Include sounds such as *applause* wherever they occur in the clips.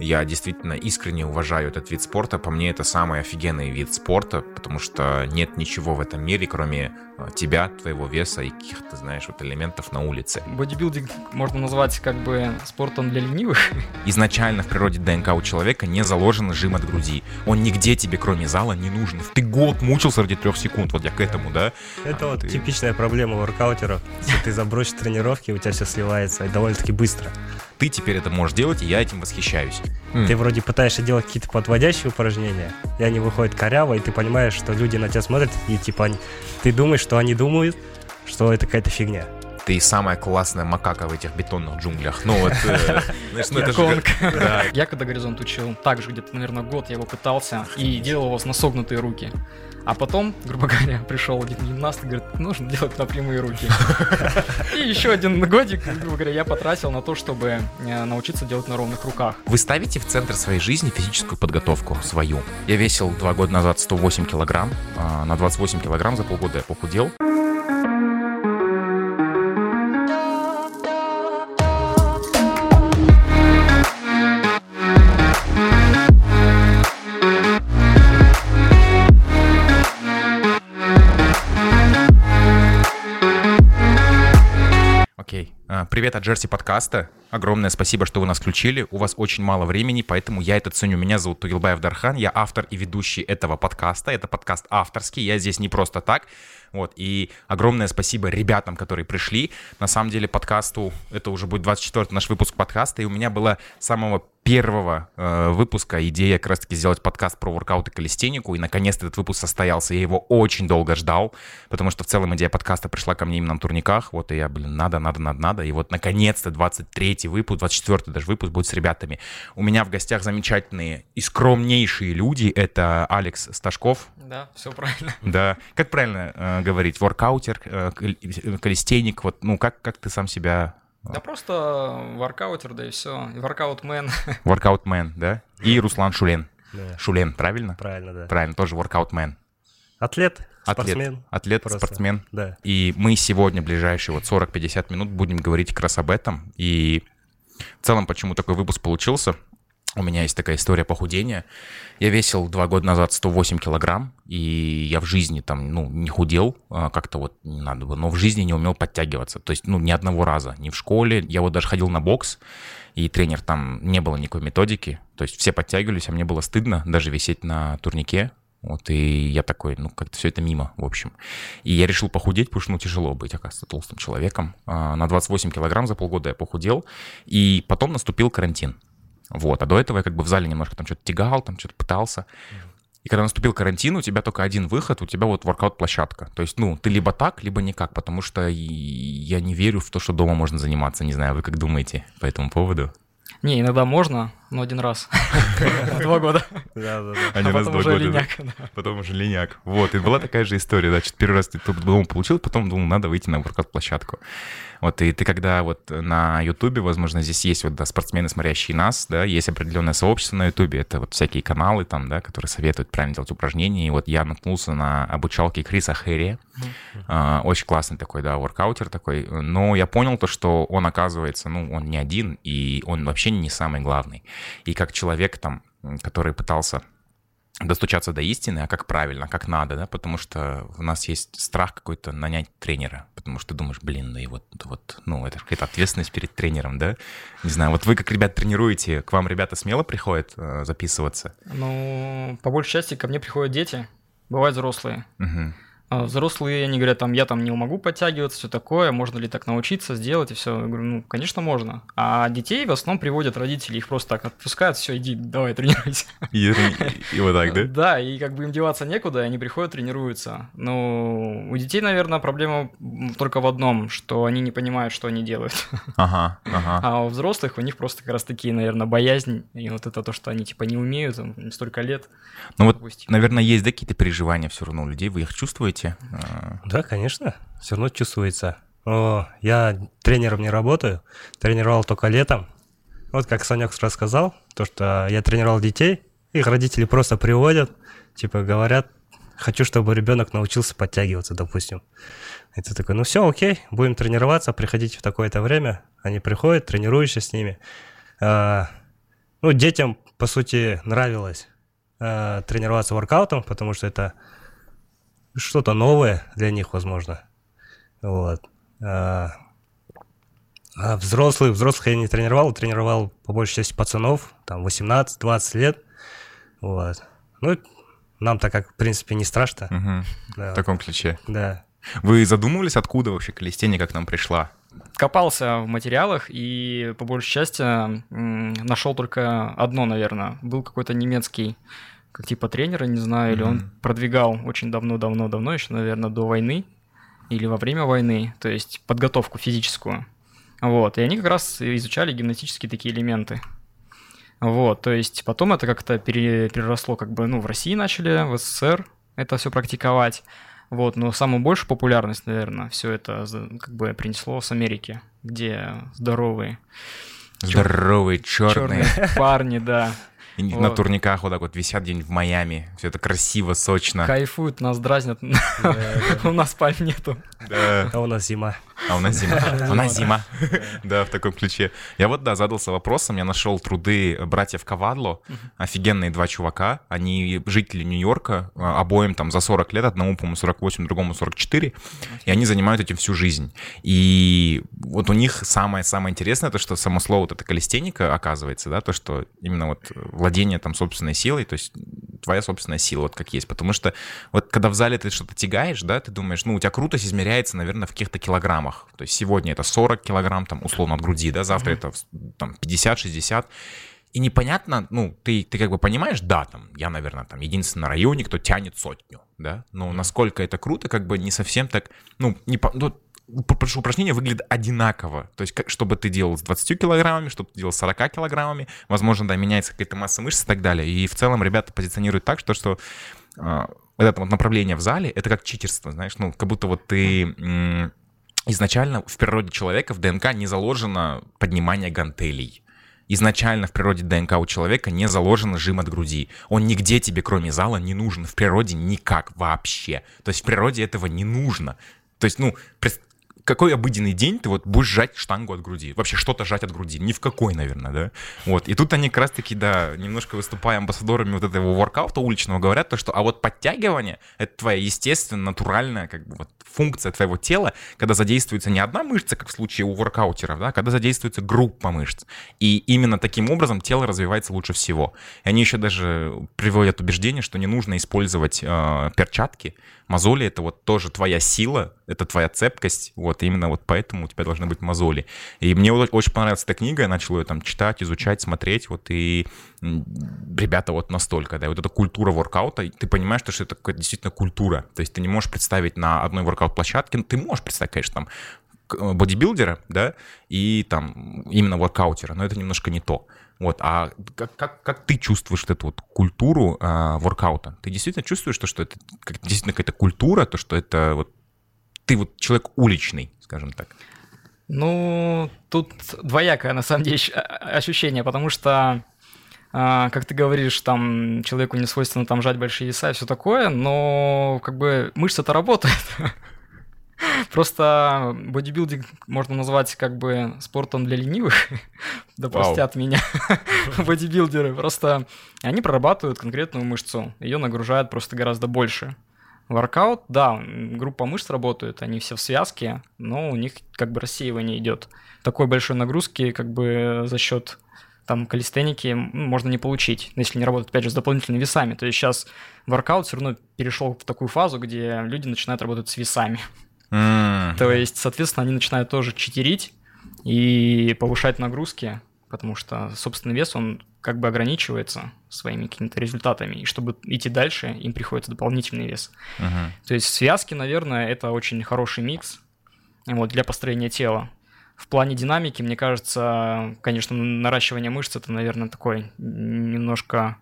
Я действительно искренне уважаю этот вид спорта. По мне это самый офигенный вид спорта, потому что нет ничего в этом мире, кроме э, тебя, твоего веса и каких-то, знаешь, вот элементов на улице. Бодибилдинг можно назвать как бы спортом для ленивых. Изначально в природе ДНК у человека не заложен жим от груди. Он нигде тебе, кроме зала, не нужен. Ты год мучился ради трех секунд, вот я к этому, да? Это А вот ты- типичная проблема воркаутеров. Если ты забросишь тренировки, у тебя все сливается и довольно-таки быстро. Ты теперь это можешь делать, и я этим восхищаюсь. Ты вроде пытаешься делать какие-то подводящие упражнения, и они выходят коряво, и ты понимаешь, что люди на тебя смотрят, и типа они- ты думаешь, что они думают, что это какая-то фигня. Ты самая классная макака в этих бетонных джунглях. Ну вот, э, *laughs* знаешь, ну это же... *laughs* Я когда горизонт учил, также где-то, наверное, год я его пытался и делал его на согнутые руки. А потом, грубо *laughs* говоря, пришел один гимнаст и говорит, нужно делать на прямые руки. И еще один годик, грубо говоря, я потратил на то, чтобы э, научиться делать на ровных руках. Вы ставите в центр своей жизни физическую подготовку свою. Я весил два года назад 108 килограмм. а, На 28 килограмм за полгода я похудел. Окей. А, Привет от Джерси подкаста. Огромное спасибо, что вы нас включили. У вас очень мало времени, поэтому я это ценю. Меня зовут Тугилбаев Дархан, я автор и ведущий этого подкаста. Это подкаст авторский, я здесь не просто так. Вот, и огромное спасибо ребятам, которые пришли. На самом деле подкасту, это уже будет 24 наш выпуск подкаста, и у меня была с самого первого э, выпуска идея как раз-таки сделать подкаст про воркаут и калистенику, и наконец-то этот выпуск состоялся. Я его очень долго ждал, потому что в целом идея подкаста пришла ко мне именно на турниках, вот, и я, блин, надо, надо, надо, надо, и вот наконец-то 23 выпуск, 24 даже выпуск будет с ребятами. У меня в гостях замечательные и скромнейшие люди, это Алекс Сташков, Да, все правильно. да, как правильно э, говорить, воркаутер, э, кал- калистеник, вот, ну, как, как ты сам себя Да просто воркаутер, да и все. И воркаутмен. *laughs* Воркаутмен, да? И Руслан Шулен. Да, Шулен, правильно? правильно, да. Правильно, тоже воркаутмен. Атлет, Атлет, спортсмен. атлет, просто. спортсмен. Да. И мы сегодня, ближайшие вот 40-50 минут, будем говорить как раз об этом. И в целом, почему такой выпуск получился, у меня есть такая история похудения. Я весил два года назад 108 килограмм, и я в жизни там, ну, не худел, а, как-то вот не надо было, но в жизни не умел подтягиваться. То есть, ну, ни одного раза, ни в школе. Я вот даже ходил на бокс, и тренер там не было никакой методики. То есть все подтягивались, а мне было стыдно даже висеть на турнике. Вот, и я такой, ну, как-то все это мимо, в общем. И я решил похудеть, потому что, ну, тяжело быть, оказывается, толстым человеком. А, На 28 килограмм за полгода я похудел, и потом наступил карантин. Вот, а до этого я как бы в зале немножко там что-то тягал, там что-то пытался. И когда наступил карантин, у тебя только один выход, у тебя вот воркаут-площадка. То есть, ну, ты либо так, либо никак, потому что я не верю в то, что дома можно заниматься. Не знаю, вы как думаете по этому поводу? Не, иногда можно, но один раз. *laughs* Два года. Да, да, да. А потом уже линяк. да. Потом уже линяк. Вот, и была такая же история, да, что-то первый раз ты тут дома получил, потом думал, надо выйти на воркаут-площадку. Вот, и ты когда вот на Ютубе, возможно, здесь есть вот, да, спортсмены, смотрящие нас, да, есть определенное сообщество на Ютубе, это вот всякие каналы там, да, которые советуют правильно делать упражнения, и вот я наткнулся на обучалки Криса Хэри, А, очень классный такой, да, воркаутер такой, но я понял то, что он оказывается, ну, он не один, и он вообще не самый главный. И как человек там, который пытался достучаться до истины, а как правильно, как надо, да, потому что у нас есть страх какой-то нанять тренера, потому что думаешь, блин, ну и вот, вот, ну, это какая-то ответственность перед тренером, да, не знаю, вот вы как ребят тренируете, к вам ребята смело приходят э, записываться? Ну, по большей части ко мне приходят дети, бывают взрослые. Мгм. А взрослые, они говорят, там, я там не могу подтягиваться, все такое, можно ли так научиться, сделать, и все. Я говорю, ну, конечно, можно. А детей в основном приводят родители, их просто так отпускают, все, иди, давай, тренируйся. И, *laughs* и вот так, да? Да, и как бы им деваться некуда, и они приходят, тренируются. Но у детей, наверное, проблема только в одном, что они не понимают, что они делают. *laughs* Ага, ага. А у взрослых у них просто как раз такие, наверное, боязнь, и вот это то, что они типа не умеют, столько лет. Ну вот, допустим. наверное, есть, да, какие-то переживания все равно у людей, вы их чувствуете? А, Да, конечно, все равно чувствуется. О, я тренером не работаю, тренировал только летом. Вот как Санек рассказал, то, что я тренировал детей, их родители просто приводят, типа говорят, хочу, чтобы ребенок научился подтягиваться, допустим. И ты такой, ну все, окей, будем тренироваться, приходите в такое-то время. Они приходят, тренируешься с ними. А, Ну, детям, по сути, нравилось э, тренироваться воркаутом, потому что это что-то новое для них, возможно. Вот. А, а взрослых, взрослых я не тренировал, тренировал по большей части пацанов, там 18-20 лет. Вот. Ну, нам так как, в принципе, не страшно. Мгм. Да. В таком ключе. Да. Вы задумывались, откуда вообще калистения, как нам пришла? Копался в материалах и по большей части нашел только одно, наверное. Был какой-то немецкий типа тренера, не знаю, или он продвигал очень давно-давно-давно, еще, наверное, до войны или во время войны, то есть подготовку физическую. Вот, и они как раз изучали гимнастические такие элементы. Вот, то есть потом это как-то пере- переросло, как бы, ну, в России начали, в СССР это все практиковать. Вот, но самую большую популярность, наверное, все это как бы принесло с Америки, где здоровые Здоровые, черные. черные парни, да, И На Вот. турниках вот так вот висят где-нибудь в Майами. Все это красиво, сочно. кайфуют, нас дразнят, *laughs* у нас пальм нету. А у нас зима. А у нас зима. А *laughs* у нас зима. Да, в таком ключе. Я вот, да, задался вопросом. Я нашел труды братьев Кавадло. Офигенные два чувака. Они жители Нью-Йорка. а, Обоим там за 40 лет. Одному, по-моему, 48, другому 44. И они занимают этим всю жизнь. И вот у них самое-самое интересное, то, что само слово вот это калистеника, оказывается, да, то, что именно вот владение там собственной силой, то есть твоя собственная сила, вот как есть. Потому что вот когда в зале ты что-то тягаешь, да, ты думаешь, ну, у тебя крутость измеряется, наверное, в каких-то килограммах. То есть сегодня это 40 килограмм, там, условно, от груди, да, завтра это там 50-60. И непонятно, ну, ты, ты как бы понимаешь, да, там, я, наверное, там, единственный на районе, кто тянет сотню, да, но насколько это круто, как бы не совсем так, ну, не, ну, потому что упражнение выглядит одинаково. То есть, как, что ты делал с 20 килограммами, что бы ты делал с 40 килограммами, возможно, да, меняется какая-то масса мышц и так далее. И в целом ребята позиционируют так, что, что а, вот это вот направление в зале, это как читерство, знаешь, ну, как будто вот ты м, изначально в природе человека, в ДНК не заложено поднимание гантелей. Изначально в природе ДНК у человека не заложен жим от груди. Он нигде тебе, кроме зала, не нужен. В природе никак вообще. То есть в природе этого не нужно. То есть, ну, какой обыденный день ты вот будешь жать штангу от груди? Вообще что-то жать от груди? Ни в какой, наверное, да? Вот. И тут они как раз-таки, да, немножко выступая амбассадорами вот этого воркаута уличного, говорят то, что а вот подтягивание — это твоя естественная, натуральная как бы вот функция твоего тела, когда задействуется не одна мышца, как в случае у воркаутеров, да, когда задействуется группа мышц. И именно таким образом тело развивается лучше всего. И они еще даже приводят убеждение, что не нужно использовать э, перчатки, Мозоли — это вот тоже твоя сила, это твоя цепкость, вот, именно вот поэтому у тебя должны быть мозоли. И мне очень понравилась эта книга, я начал ее там читать, изучать, смотреть, вот, и ребята вот настолько, да, вот эта культура воркаута, ты понимаешь, что это действительно культура, то есть ты не можешь представить на одной воркаут-площадке, ну, ты можешь представить, конечно, там, к- бодибилдера, да, и там именно воркаутера, но это немножко не то. Вот, а как, как, как ты чувствуешь эту вот культуру а, воркаута? Ты действительно чувствуешь, то, что это как, действительно какая-то культура, то, что это вот ты вот человек уличный, скажем так. Ну, тут двоякое, на самом деле, а- ощущение, потому что, а, как ты говоришь, там человеку не свойственно там жать большие веса и все такое, но как бы мышца-то работает. *laughs* Просто бодибилдинг можно назвать как бы спортом для ленивых, *laughs* да простят меня *laughs* бодибилдеры. Просто они прорабатывают конкретную мышцу, ее нагружают просто гораздо больше. Воркаут, да, группа мышц работает, они все в связке, но у них как бы рассеивание идет. Такой большой нагрузки как бы за счет там калистеники можно не получить, если не работать, опять же, с дополнительными весами. То есть сейчас воркаут все равно перешел в такую фазу, где люди начинают работать с весами. М, То есть, соответственно, они начинают тоже читерить и повышать нагрузки, потому что собственный вес, он как бы ограничивается своими какими-то результатами. И чтобы идти дальше, им приходится дополнительный вес. мгм. То есть связки, наверное, это очень хороший микс вот, для построения тела. В плане динамики, мне кажется, конечно, наращивание мышц это, наверное, такое немножко,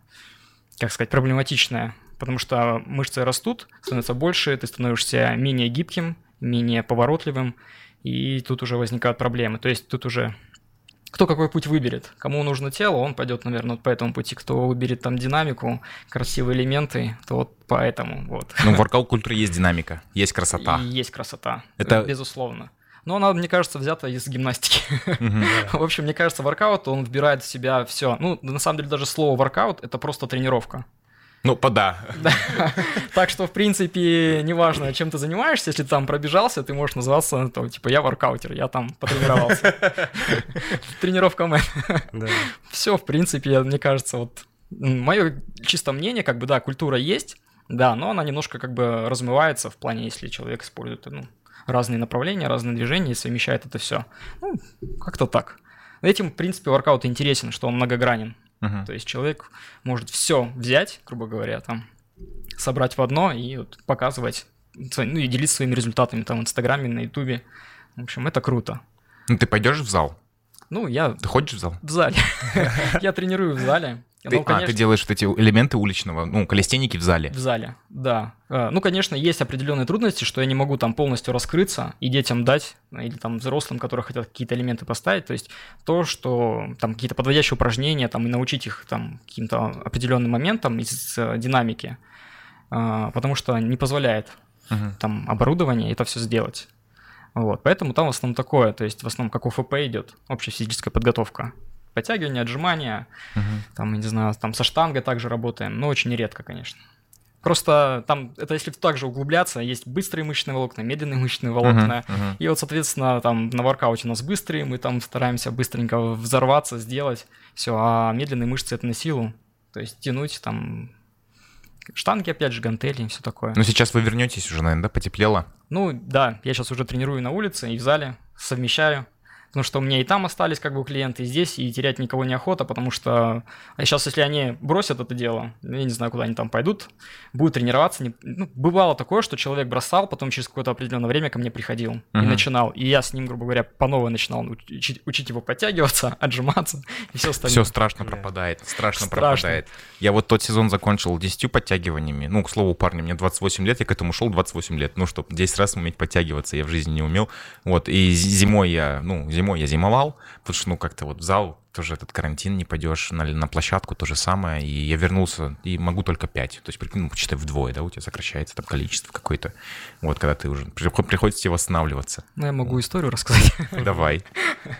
как сказать, проблематичное, потому что мышцы растут, становятся больше, ты становишься менее гибким, менее поворотливым, и тут уже возникают проблемы. То есть тут уже кто какой путь выберет. Кому нужно тело, он пойдет, наверное, вот по этому пути. Кто выберет там динамику, красивые элементы, то вот по этому. Вот. Ну, в воркаут культуре есть динамика, есть красота. И есть красота, Это- безусловно. Но она, мне кажется, взята из гимнастики. *laughs* В общем, мне кажется, воркаут, он вбирает в себя все. Ну, на самом деле, даже слово воркаут — это просто тренировка. Ну, пода. Так что, в принципе, неважно, чем ты занимаешься, если ты там пробежался, ты можешь называться, то, типа, я воркаутер, я там потренировался. *laughs* Тренировка мэн. Да. Все, в принципе, мне кажется, вот мое чисто мнение, как бы, да, культура есть, да, но она немножко как бы размывается в плане, если человек использует ну, разные направления, разные движения и совмещает это все. Ну, как-то так. Этим, в принципе, воркаут интересен, что он многогранен. Мгм. То есть человек может все взять, грубо говоря, там, собрать в одно и вот показывать, ну и делиться своими результатами там в Инстаграме, на Ютубе. В общем, это круто. Ну, ты пойдешь в зал? Ну, я Ты ходишь в зал? в зале. *laughs* Я тренирую в зале. Ты- Ну, а, конечно, ты делаешь вот эти элементы уличного, ну, колестеники в зале. В зале, да. Э, Ну, конечно, есть определенные трудности, что я не могу там полностью раскрыться и детям дать, ну, или там взрослым, которые хотят какие-то элементы поставить. То есть то, что там какие-то подводящие упражнения, там, и научить их там каким-то определенным моментам из э, динамики, э, потому что не позволяет Мгм. там оборудование это все сделать. Вот, поэтому там в основном такое, то есть в основном как ОФП идет, общая физическая подготовка. Подтягивания, отжимания, Мгм. там, я не знаю, там со штангой также работаем, но очень редко, конечно. Просто там, это если также углубляться, есть быстрые мышечные волокна, медленные мышечные волокна. Мгм, мгм. И вот, соответственно, там на воркауте у нас быстрые, мы там стараемся быстренько взорваться, сделать. Все, а медленные мышцы это на силу. То есть тянуть там штанги, опять же, гантели и все такое. Ну, сейчас вы вернетесь уже, наверное, да? Потеплело? Ну да, я сейчас уже тренирую на улице и в зале, совмещаю. Потому что у меня и там остались как бы клиенты, и здесь, и терять никого неохота, потому что а сейчас, если они бросят это дело, я не знаю, куда они там пойдут, будут тренироваться. не- ну, бывало такое, что человек бросал, потом через какое-то определенное время ко мне приходил и Мгм. начинал. И я с ним, грубо говоря, по новой начинал учить, учить его подтягиваться, *laughs* отжиматься и все остальное. Все страшно Да. пропадает, страшно, Страшно. пропадает. Я вот тот сезон закончил 10 подтягиваниями. Ну, к слову, парни, мне 28 лет, я к этому шел 28 лет. Ну, чтобы 10 раз уметь подтягиваться, я в жизни не умел. Вот, и зимой я, ну, зимой я зимовал, потому что, ну, как-то вот в зал тоже этот карантин не пойдешь, на, на площадку то же самое, и я вернулся, и могу только 5. То есть, прикинь, ну, почитай вдвое, да, у тебя сокращается там количество какое-то. Вот, когда ты уже, приход- приходится тебе восстанавливаться. Ну, я могу историю рассказать. *laughs* Давай,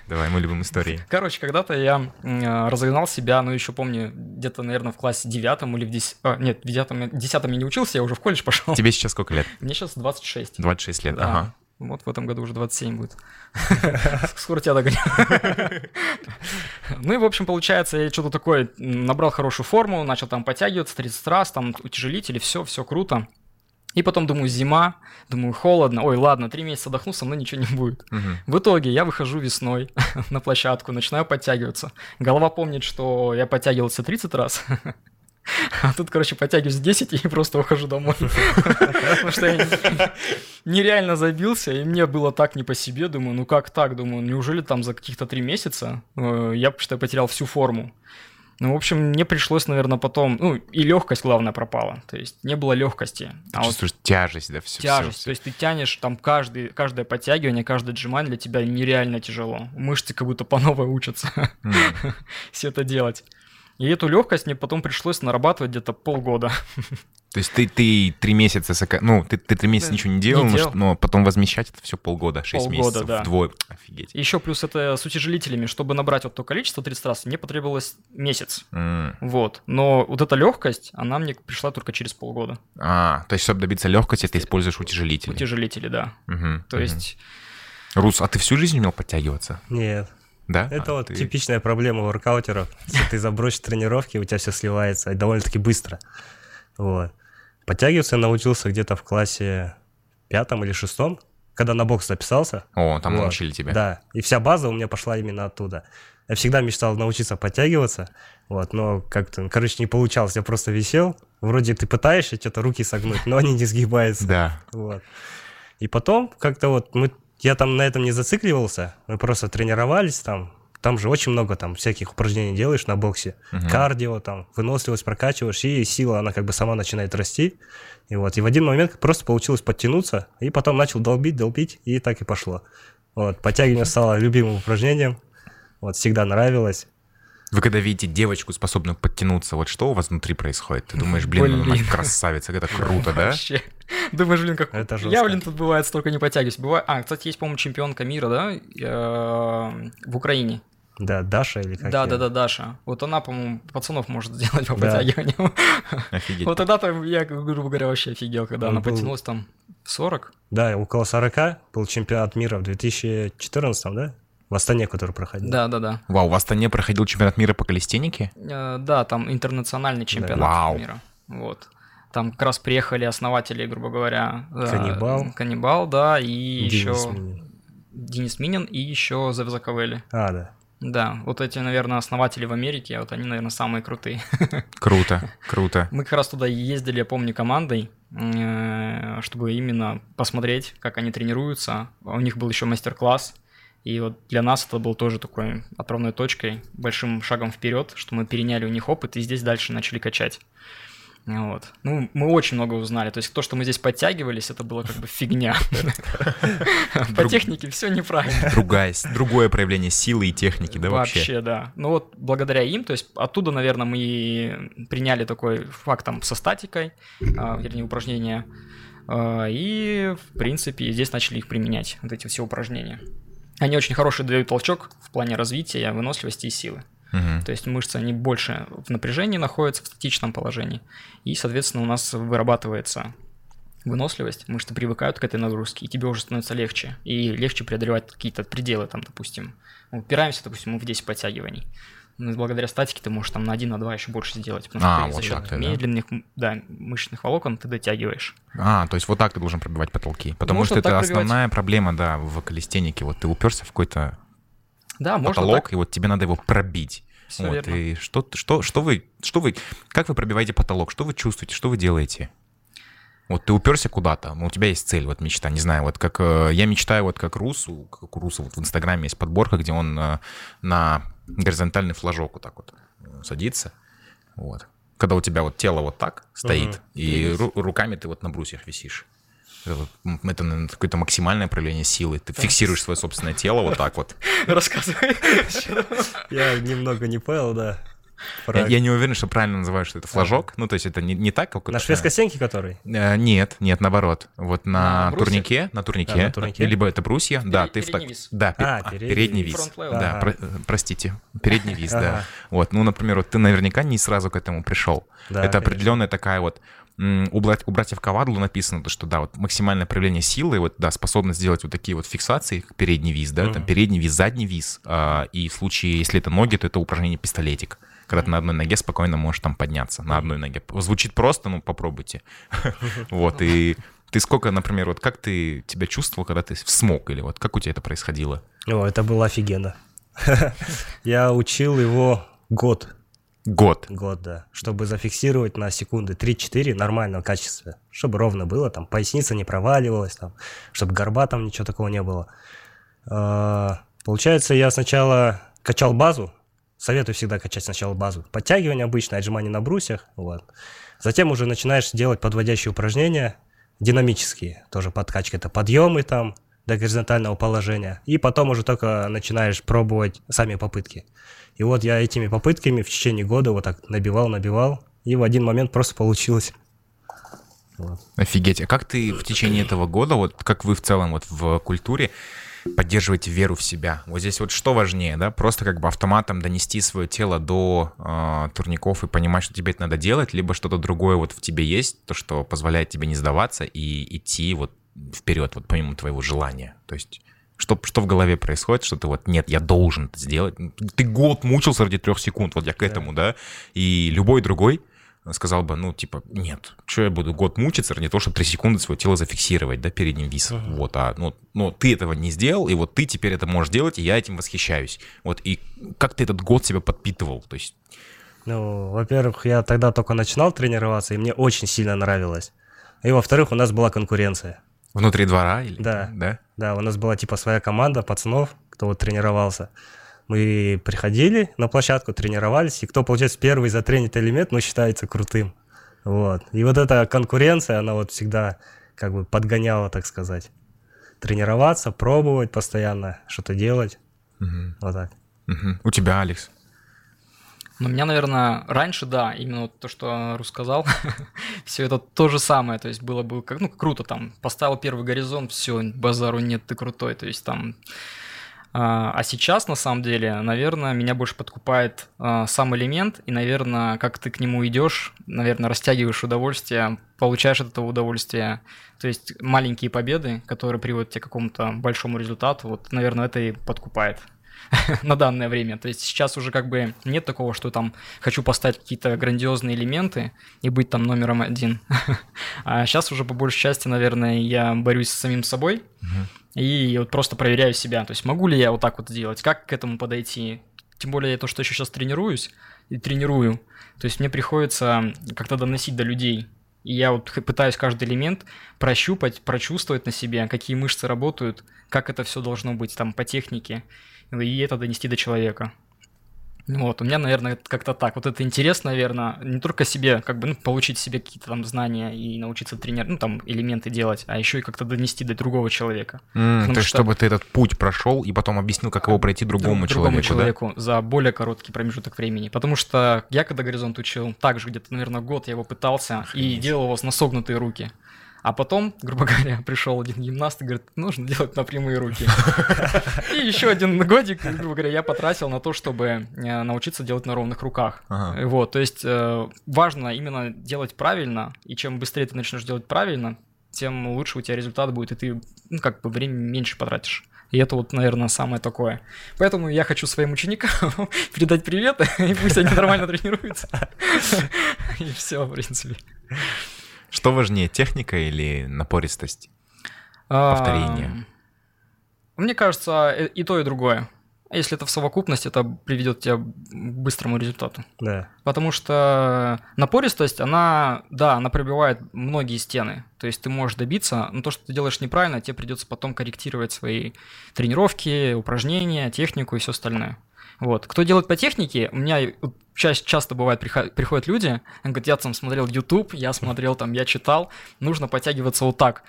давай, мы любим истории. Короче, когда-то я э, разогнал себя, ну, еще помню, где-то, наверное, в классе девятом или в десятом... нет, в девятом, десятом я не учился, я уже в колледж пошел. Тебе сейчас сколько лет? Мне сейчас 26. 26 лет, Да. ага. Вот в этом году уже 27 будет. *laughs* Скоро тебя догоню. Ну и, в общем, получается, я что-то такое набрал хорошую форму, начал там подтягиваться 30 раз, там утяжелители, все, все круто. И потом думаю, зима, думаю, холодно. Ой, ладно, три месяца отдохну, со мной ничего не будет. Мгм. В итоге я выхожу весной *laughs* на площадку, начинаю подтягиваться. Голова помнит, что я подтягивался 30 раз. *laughs* А тут, короче, подтягиваюсь 10 и просто ухожу домой. Потому что я нереально забился, и мне было так не по себе. Думаю, ну как так? Думаю, неужели там за каких-то три месяца э, я, считай, потерял всю форму? Ну, в общем, мне пришлось, наверное, потом... Ну, и легкость, главное, пропала. То есть не было легкости. Ты А вот чувствуешь тяжесть, да, все. тяжесть. То есть ты тянешь там каждый, каждое подтягивание, каждое отжимание для тебя нереально тяжело. Мышцы как будто по новой учатся *laughs* все это делать. И эту легкость мне потом пришлось нарабатывать где-то полгода. То есть ты, ты три месяца, сока- ну, ты, ты три месяца ничего не делал, не но, делал. что- но потом возмещать это все полгода, шесть Полгода, месяцев, да. вдвое. Офигеть. Еще плюс это с утяжелителями. Чтобы набрать вот то количество 30 раз, мне потребовалось месяц. М. Вот. Но вот эта легкость, она мне пришла только через полгода. А, то есть, чтобы добиться легкости, ты используешь утяжелители. Утяжелители, да. Мгм, То мгм. есть, Рус, а ты всю жизнь умел подтягиваться? Нет. Да? Это А вот ты- типичная проблема воркаутеров. Если ты забросишь тренировки, у тебя все сливается, и довольно-таки быстро. Вот. Подтягиваться я научился где-то в классе пятом или шестом, когда на бокс записался. О, там Вот. научили тебя. Да, и вся база у меня пошла именно оттуда. Я всегда мечтал научиться подтягиваться, вот, но как-то, ну, короче, не получалось. Я просто висел, вроде ты пытаешься что-то руки согнуть, но они не сгибаются. Да. Вот. И потом как-то вот мы, я там на этом не зацикливался, мы просто тренировались там. Там же очень много там всяких упражнений делаешь на боксе. Мгм. Кардио, там, выносливость прокачиваешь, и сила, она как бы сама начинает расти. И вот, и в один момент просто получилось подтянуться, и потом начал долбить, долбить, и так и пошло. Вот, подтягивание стало любимым упражнением, вот, всегда нравилось. Вы когда видите девочку, способную подтянуться, вот что у вас внутри происходит? Ты думаешь, блин, она Блин. красавица, это круто, да? Вообще. Думаешь, блин, как... Это Я, жестко. блин, тут бывает столько не подтягиваюсь. Бывает... А, кстати, есть, по-моему, чемпионка мира, да, э, в Украине. Да, Даша или как Да, её? да, да, Даша. Вот она, по-моему, пацанов может сделать по Да. подтягиванию. Офигеть. Вот тогда-то я, грубо говоря, вообще офигел, когда Он она был- подтянулась там в 40. Да, около 40 был чемпионат мира в 2014, да? В Астане, который проходил. Да, да, да. Вау, в Астане проходил чемпионат мира по калистенике? Э, Да, там интернациональный чемпионат Вау. мира. Вот. Там как раз приехали основатели, грубо говоря. э, Каннибал. Каннибал, да, и Денис еще Минин. Денис Минин и еще Завзаковели. А, да. Да, вот эти, наверное, основатели в Америке, вот они, наверное, самые крутые. *laughs* Круто, круто. Мы как раз туда ездили, я помню, командой, э, чтобы именно посмотреть, как они тренируются. У них был еще мастер-класс. И вот для нас это был тоже такой отправной точкой, большим шагом вперед, что мы переняли у них опыт и здесь дальше начали качать. Вот. Ну, мы очень много узнали. То есть то, что мы здесь подтягивались, это было как бы фигня. По технике все неправильно. Другая, другое проявление силы и техники, да, вообще? Вообще, да. Ну вот благодаря им, то есть оттуда, наверное, мы приняли такой факт там со статикой, а, вернее, упражнения. А, И, в принципе, здесь начали их применять, вот эти все упражнения. Они очень хороший дают толчок в плане развития, выносливости и силы. Мгм. То есть мышцы, они больше в напряжении находятся, в статичном положении. И, соответственно, у нас вырабатывается выносливость, мышцы привыкают к этой нагрузке, и тебе уже становится легче. И легче преодолевать какие-то пределы, там, допустим. Мы упираемся, допустим, мы в 10 подтягиваний. Ну, благодаря статике ты можешь там на 1, на 2 еще больше сделать. Потому А, что ты вот за счет да. медленных м, да, мышечных волокон ты дотягиваешь. А, то есть вот так ты должен пробивать потолки. Потому Можно что это пробивать. основная проблема, да, в калистенике. Вот ты уперся в какой-то Да, потолок, так. и вот тебе надо его пробить. Всё вот, верно. и что, что, что вы, что вы, как вы пробиваете потолок, что вы чувствуете, что вы делаете? Вот ты уперся куда-то, ну, у тебя есть цель, вот мечта, не знаю, вот как э, я мечтаю, вот как Русу, как у Руса вот в Инстаграме есть подборка, где он э, на горизонтальный флажок вот так вот э, садится, вот. Когда у тебя вот тело вот так стоит, Мгм. и ру- руками ты вот на брусьях висишь. Это наверное, какое-то максимальное проявление силы. Ты фиксируешь свое собственное тело вот так вот. *laughs* Рассказывай. Я немного не понял, да. Я, я не уверен, что правильно называют, что это флажок. Ну, то есть это не, не так, как... На шведской стенке который? Э, Нет, нет, наоборот. Вот на, На турнике, на турнике, А, на турнике? либо это брусья, да, ты в так- вис. да, пе- А, а, передний передний вис. да, Ага. про- простите, передний вис, да. Ага. Вот, ну, например, вот ты наверняка не сразу к этому пришел. Да, это конечно. определенная такая вот у, бра- у братьев Кавадлу написано, то, что да, вот максимальное проявление силы, вот да, способность сделать вот такие вот фиксации, передний виз, да, там Мгм. передний виз, задний виз, а, и в случае, если это ноги, то это упражнение пистолетик, когда ты на одной ноге спокойно можешь там подняться, на одной ноге. Звучит просто, ну попробуйте. *laughs* Вот, и ты сколько, например, вот как ты тебя чувствовал, когда ты смог, или вот как у тебя это происходило? О, это было офигенно. *laughs* Я учил его год. Год. Год, да. Чтобы зафиксировать на секунды 3-4 нормального качества. Чтобы ровно было, там, поясница не проваливалась, там, чтобы горба там ничего такого не было. А, Получается, я сначала качал базу. Советую всегда качать сначала базу. Подтягивание обычно, отжимания на брусьях. Вот. Затем уже начинаешь делать подводящие упражнения, динамические. Тоже подкачка. Это подъемы там до горизонтального положения. И потом уже только начинаешь пробовать сами попытки. И вот я этими попытками в течение года вот так набивал, набивал, и в один момент просто получилось. Вот. Офигеть. А как ты в течение этого года, вот как вы в целом вот в культуре поддерживаете веру в себя? Вот здесь вот что важнее, да? Просто как бы автоматом донести свое тело до э, турников и понимать, что тебе это надо делать, либо что-то другое вот в тебе есть, то, что позволяет тебе не сдаваться и идти вот вперед, вот помимо твоего желания. То есть что, что в голове происходит, что ты вот, нет, я должен это сделать. Ты год мучился ради трех секунд, вот я к этому, да? И любой другой сказал бы, ну, типа, нет, что я буду год мучиться ради того, чтобы 3 секунды свое тело зафиксировать, да, передним висом. Ага. Вот, а, ну, но ты этого не сделал, и вот ты теперь это можешь делать, и я этим восхищаюсь. Вот, и как ты этот год себя подпитывал? То есть, Ну, во-первых, я тогда только начинал тренироваться, и мне очень сильно нравилось. И во-вторых, у нас была конкуренция. внутри двора или? Да. Да? Да, у нас была типа своя команда пацанов, кто вот тренировался. Мы приходили на площадку, тренировались, и кто, получается, первый затренит элемент, ну, считается крутым. Вот. И вот эта конкуренция, она вот всегда как бы подгоняла, так сказать. Тренироваться, пробовать постоянно, что-то делать. Мгм. Вот так. Мгм. У тебя, Алекс? Ну, у меня, наверное, раньше, да, именно вот то, что Рус сказал, *laughs* все это то же самое, то есть было бы как, ну, круто там, поставил первый горизонт, все, базару нет, ты крутой, то есть там... А, а сейчас, на самом деле, наверное, меня больше подкупает а, сам элемент, и, наверное, как ты к нему идешь, наверное, растягиваешь удовольствие, получаешь от этого удовольствие. То есть маленькие победы, которые приводят тебя к какому-то большому результату, вот, наверное, это и подкупает. *laughs* на данное время. То есть сейчас уже как бы нет такого, что там хочу поставить какие-то грандиозные элементы и быть там номером один. *laughs* а сейчас уже по большей части, наверное, я борюсь с самим собой и вот просто проверяю себя. То есть могу ли я вот так вот сделать, как к этому подойти. Тем более то, что еще сейчас тренируюсь и тренирую. То есть мне приходится как-то доносить до людей. И я вот пытаюсь каждый элемент прощупать, прочувствовать на себе, какие мышцы работают, как это все должно быть там по технике и это донести до человека. Вот, у меня, наверное, как-то так. Вот это интересно, наверное, не только себе, как бы, ну, получить себе какие-то там знания и научиться тренировать, ну, там, элементы делать, а еще и как-то донести до другого человека. Mm, то есть, что... чтобы ты этот путь прошел и потом объяснил, как его пройти другому, другому человеку. человеку да? за более короткий промежуток времени. Потому что я, когда горизонт учил, также где-то, наверное, год я его пытался Охренеть. и делал его с насогнутые руки. А потом, грубо говоря, *laughs* пришел один гимнаст и говорит, нужно делать на прямые руки. *laughs* И еще один годик, грубо говоря, я потратил на то, чтобы э, научиться делать на ровных руках. Вот, то есть э, важно именно делать правильно, и чем быстрее ты начнешь делать правильно, тем лучше у тебя результат будет, и ты, ну, как бы, время меньше потратишь. И это вот, наверное, самое такое. Поэтому я хочу своим ученикам *laughs* передать привет, и пусть они нормально тренируются. И все, в принципе. Что важнее, техника или напористость? Повторение. Мне кажется, и то, и другое. Если это в совокупности, это приведет тебя к быстрому результату. Да. Потому что напористость, она, да, она пробивает многие стены. То есть ты можешь добиться, но то, что ты делаешь неправильно, тебе придется потом корректировать свои тренировки, упражнения, технику и все остальное. Вот. Кто делает по технике, у меня ча- часто бывает, приходят люди, они говорят, я там смотрел YouTube, я смотрел там, я читал, нужно подтягиваться вот так.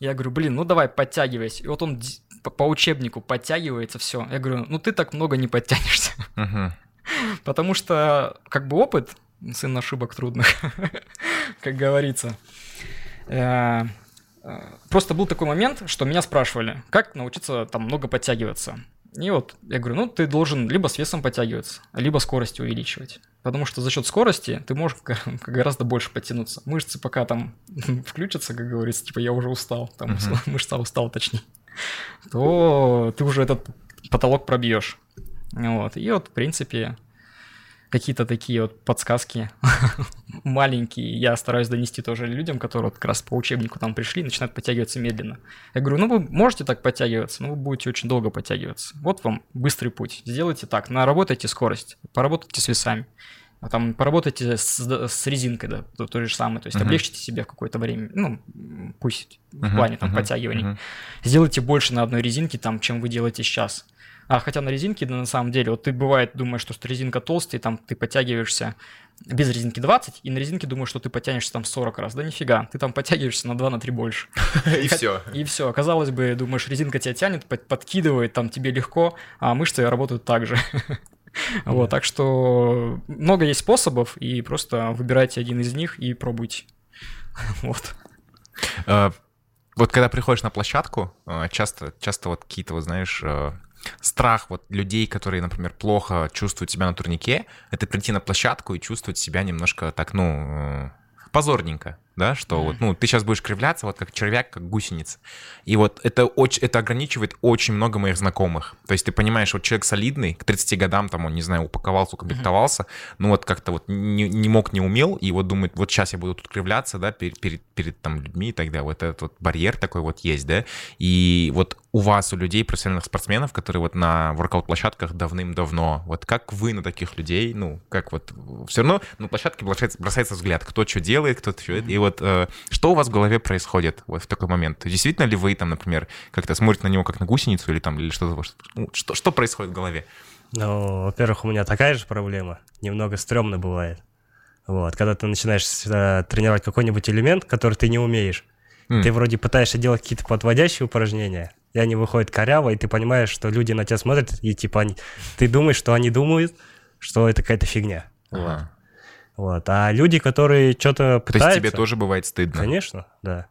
Я говорю, блин, ну давай, подтягивайся. И вот он по учебнику подтягивается, все. Я говорю, ну ты так много не подтянешься. *laughs* Потому что, как бы опыт, сын ошибок трудных, *laughs* как говорится. Э, э, просто был такой момент, что меня спрашивали, как научиться там много подтягиваться. И вот я говорю, ну ты должен либо с весом подтягиваться, либо скорость увеличивать. Потому что за счет скорости ты можешь *laughs* гораздо больше подтянуться. Мышцы пока там *laughs* включатся, как говорится, типа я уже устал, там uh-huh. *laughs* мышца устал точнее, то ты уже этот потолок пробьешь. Вот. И вот, в принципе, какие-то такие вот подсказки *laughs* маленькие я стараюсь донести тоже людям, которые вот как раз по учебнику там пришли, начинают подтягиваться медленно. Я говорю, ну вы можете так подтягиваться, но вы будете очень долго подтягиваться. Вот вам быстрый путь. Сделайте так, наработайте скорость, поработайте с весами. А там поработайте с, с резинкой, да, то, то же самое, то есть uh-huh. облегчите себе в какое-то время, ну, пусть в uh-huh, плане там uh-huh, подтягиваний. Uh-huh. Сделайте больше на одной резинке, там, чем вы делаете сейчас. А хотя на резинке, да, на самом деле, вот ты бывает думаешь, что резинка толстая, там ты подтягиваешься без резинки 20, и на резинке думаешь, что ты подтянешься там 40 раз. Да нифига, ты там подтягиваешься на 2-3 на больше. *laughs* И все. И все. Казалось бы, думаешь, резинка тебя тянет, подкидывает, там тебе легко, а мышцы работают так же. *laughs* Вот, так что много есть способов, и просто выбирайте один из них и пробуйте. *laughs* Вот. А, вот когда приходишь на площадку, а, часто, часто вот какие-то, вот знаешь, а, страх вот людей, которые, например, плохо чувствуют себя на турнике, это прийти на площадку и чувствовать себя немножко так, ну, э, позорненько да, что mm-hmm. вот, ну, ты сейчас будешь кривляться, вот как червяк, как гусеница. И вот это, очень, это ограничивает очень много моих знакомых. То есть ты понимаешь, вот человек солидный, к 30 годам там, он, не знаю, упаковался, укомплектовался, mm-hmm. ну вот как-то вот не, не мог, не умел, и вот думает, вот сейчас я буду тут кривляться, да, перед, перед, перед там людьми и так далее. Вот этот вот барьер такой вот есть, да. И вот у вас, у людей, профессиональных спортсменов, которые вот на воркаут-площадках давным-давно, вот как вы на таких людей, ну, как вот, все равно на площадке бросается, бросается взгляд, кто что делает, кто что, mm-hmm. и вот вот э, что у вас в голове происходит вот в такой момент? Действительно ли вы там, например, как-то смотрите на него как на гусеницу или там или что-то ну, что что происходит в голове? Ну, во-первых, у меня такая же проблема. Немного стрёмно бывает. Вот, когда ты начинаешь э, тренировать какой-нибудь элемент, который ты не умеешь, mm. ты вроде пытаешься делать какие-то подводящие упражнения, и они выходят коряво, и ты понимаешь, что люди на тебя смотрят, и типа они, ты думаешь, что они думают, что это какая-то фигня. Ага. Вот. А люди, которые что-то То пытаются... есть тебе тоже бывает стыдно? Конечно, да.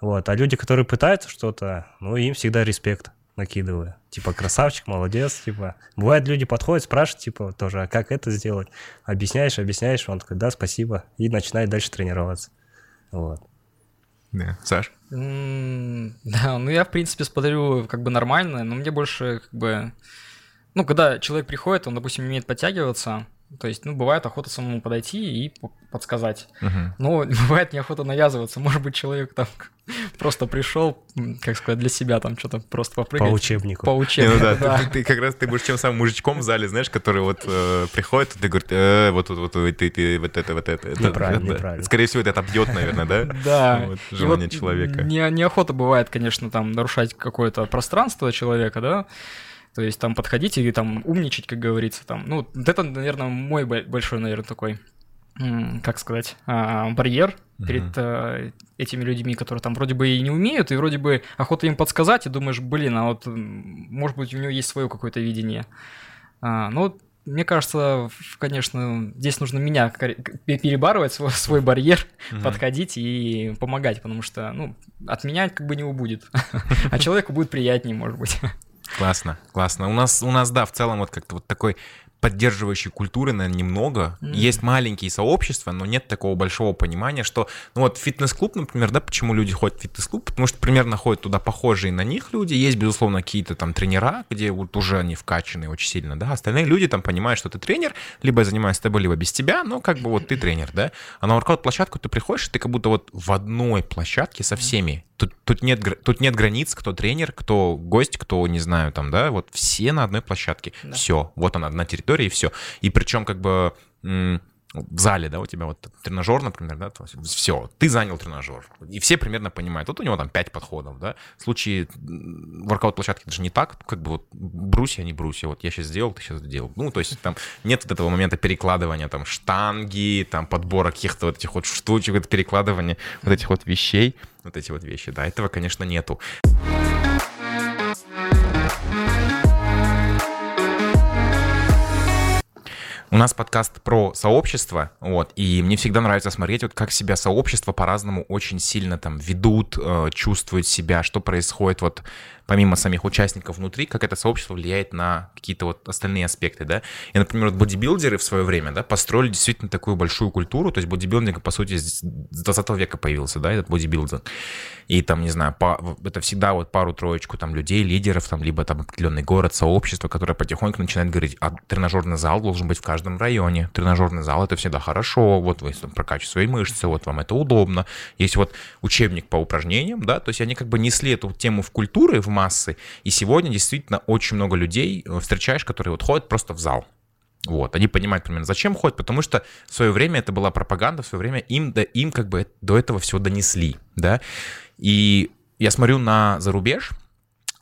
Вот. А люди, которые пытаются что-то, ну, им всегда респект накидываю. Типа, красавчик, молодец, типа. Бывает, люди подходят, спрашивают, типа, тоже, а как это сделать? Объясняешь, объясняешь, он такой, да, спасибо, и начинает дальше тренироваться. Вот. Да. Саш? М, *laughs* Да, ну я, в принципе, смотрю как бы нормально, но мне больше как бы... Ну, когда человек приходит, он, допустим, умеет подтягиваться, то есть, ну, бывает охота самому подойти и подсказать. Мгм. Но *laughs* бывает неохота навязываться. Может быть, человек там *laughs* просто пришел, как сказать, для себя там что-то просто По попрыгать. учебнику. По учебнику, ну да, да. Ты, ты как раз ты будешь тем самым мужичком в зале, знаешь, который вот э, приходит, и ты говоришь, э, вот тут вот, вот, ты, ты, вот это, вот это. это, Неправильно, да. неправильно. Скорее всего, это отобьет, наверное, да? *laughs* Да. Вот, желание вот человека. Не, неохота бывает, конечно, там нарушать какое-то пространство человека, да. То есть там подходить и там умничать, как говорится, там. Ну, вот это, наверное, мой бо- большой, наверное, такой, как сказать, а, барьер перед Мгм. э, этими людьми, которые там вроде бы и не умеют, и вроде бы охота им подсказать, и думаешь, блин, а вот, может быть, у него есть свое какое-то видение. А, ну, мне кажется, конечно, здесь нужно меня перебарывать свой, свой барьер, Мгм. подходить и помогать, потому что, ну, от меня как бы не убудет, *laughs* а человеку будет приятнее, может быть. Классно, классно. У нас, у нас, да, в целом вот как-то вот такой поддерживающей культуры, наверное, немного. Мгм. Есть маленькие сообщества, но нет такого большого понимания, что, ну вот фитнес-клуб, например, да, почему люди ходят в фитнес-клуб? Потому что примерно ходят туда похожие на них люди. Есть, безусловно, какие-то там тренера, где вот уже они вкачаны очень сильно, да. Остальные люди там понимают, что ты тренер, либо я занимаюсь с тобой, либо без тебя, но как бы вот ты тренер, да. А на воркаут-площадку ты приходишь, и ты как будто вот в одной площадке со всеми. Тут, тут, нет, тут нет границ, кто тренер, кто гость, кто, не знаю, там, да, вот все на одной площадке. Да. Все, вот она, одна территория, и все. И причем как бы в зале, да, у тебя вот тренажер, например, да, все, ты занял тренажер. И все примерно понимают, вот у него там 5 подходов, да. В случае воркаут-площадки это же не так, как бы вот брусья, не брусья, вот я сейчас сделал, ты сейчас сделал. Ну, то есть там нет вот этого момента перекладывания там штанги, там подбора каких-то вот этих вот штучек, вот перекладывания вот этих вот вещей, вот эти вот вещи, да, этого, конечно, нету. У нас подкаст про сообщество, вот, и мне всегда нравится смотреть, вот как себя сообщество по-разному очень сильно там ведут, э, чувствуют себя, что происходит вот помимо самих участников внутри, как это сообщество влияет на какие-то вот остальные аспекты, да. И, например, вот бодибилдеры в свое время, да, построили действительно такую большую культуру, то есть бодибилдинг, по сути, с 20 века появился, да, этот бодибилдинг. И там, не знаю, по- это всегда вот пару-троечку там людей, лидеров, там, либо там определенный город, сообщество, которое потихоньку начинает говорить, а тренажерный зал должен быть в каждом районе. Тренажерный зал это всегда хорошо, вот вы там прокачиваете свои мышцы, вот вам это удобно. Есть вот учебник по упражнениям, да, то есть они как бы несли эту тему в культуры, в массы, и сегодня действительно очень много людей э, встречаешь, которые вот ходят просто в зал. Вот, они понимают примерно, зачем ходят, потому что в свое время это была пропаганда, в свое время им, да, им как бы до этого всего донесли, да. И я смотрю на зарубеж,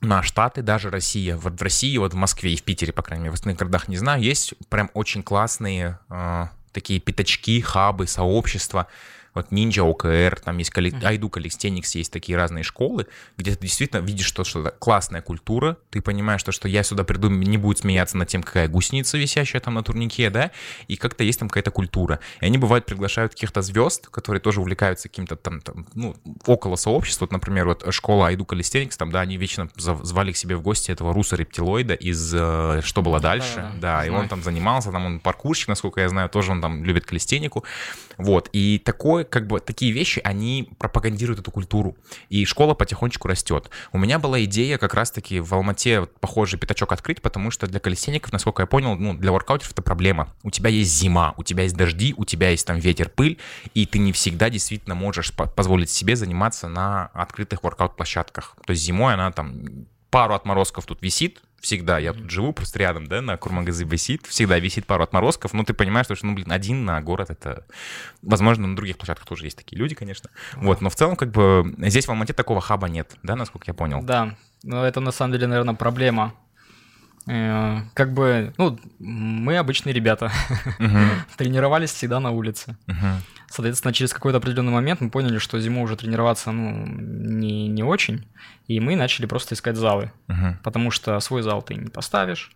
на Штаты, даже Россия. Вот в России, вот в Москве и в Питере, по крайней мере, в остальных городах не знаю, есть прям очень классные э, такие пятачки, хабы, сообщества. Вот Ninja ОКР, там есть коллек... Айду Калистеникс, есть такие разные школы, где ты действительно видишь, что что-то классная культура, ты понимаешь, что, что я сюда приду, не будет смеяться над тем, какая гусеница висящая там на турнике, да, и как-то есть там какая-то культура. И они, бывают, приглашают каких-то звезд, которые тоже увлекаются каким-то там, там, ну, около сообщества. Вот, например, вот школа Айду Калистеникс, там, да, они вечно звали к себе в гости этого руса рептилоида из э, «Что было дальше», Да-да-да, да, и он там занимался, там он паркурщик, насколько я знаю, тоже он там любит калистенику, вот, и такое, как бы, такие вещи, они пропагандируют эту культуру, и школа потихонечку растет. У меня была идея как раз-таки в Алмате похожий пятачок открыть, потому что для колесенников, насколько я понял, ну, для воркаутеров это проблема. У тебя есть зима, у тебя есть дожди, у тебя есть там ветер, пыль, и ты не всегда действительно можешь по- позволить себе заниматься на открытых воркаут-площадках. То есть зимой она там пару отморозков тут висит, всегда, я тут живу просто рядом, да, на Курмангазы висит, всегда висит пару отморозков, но ты понимаешь, что, ну, блин, один на город это... Возможно, на других площадках тоже есть такие люди, конечно. Вот, но в целом, как бы, здесь в Алмате такого хаба нет, да, насколько я понял? Да, но это на самом деле, наверное, проблема. Э, Как бы, ну, мы обычные ребята, *laughs* тренировались всегда на улице. Соответственно, через какой-то определенный момент мы поняли, что зимой уже тренироваться, ну, не, не очень, и мы начали просто искать залы, потому что свой зал ты не поставишь,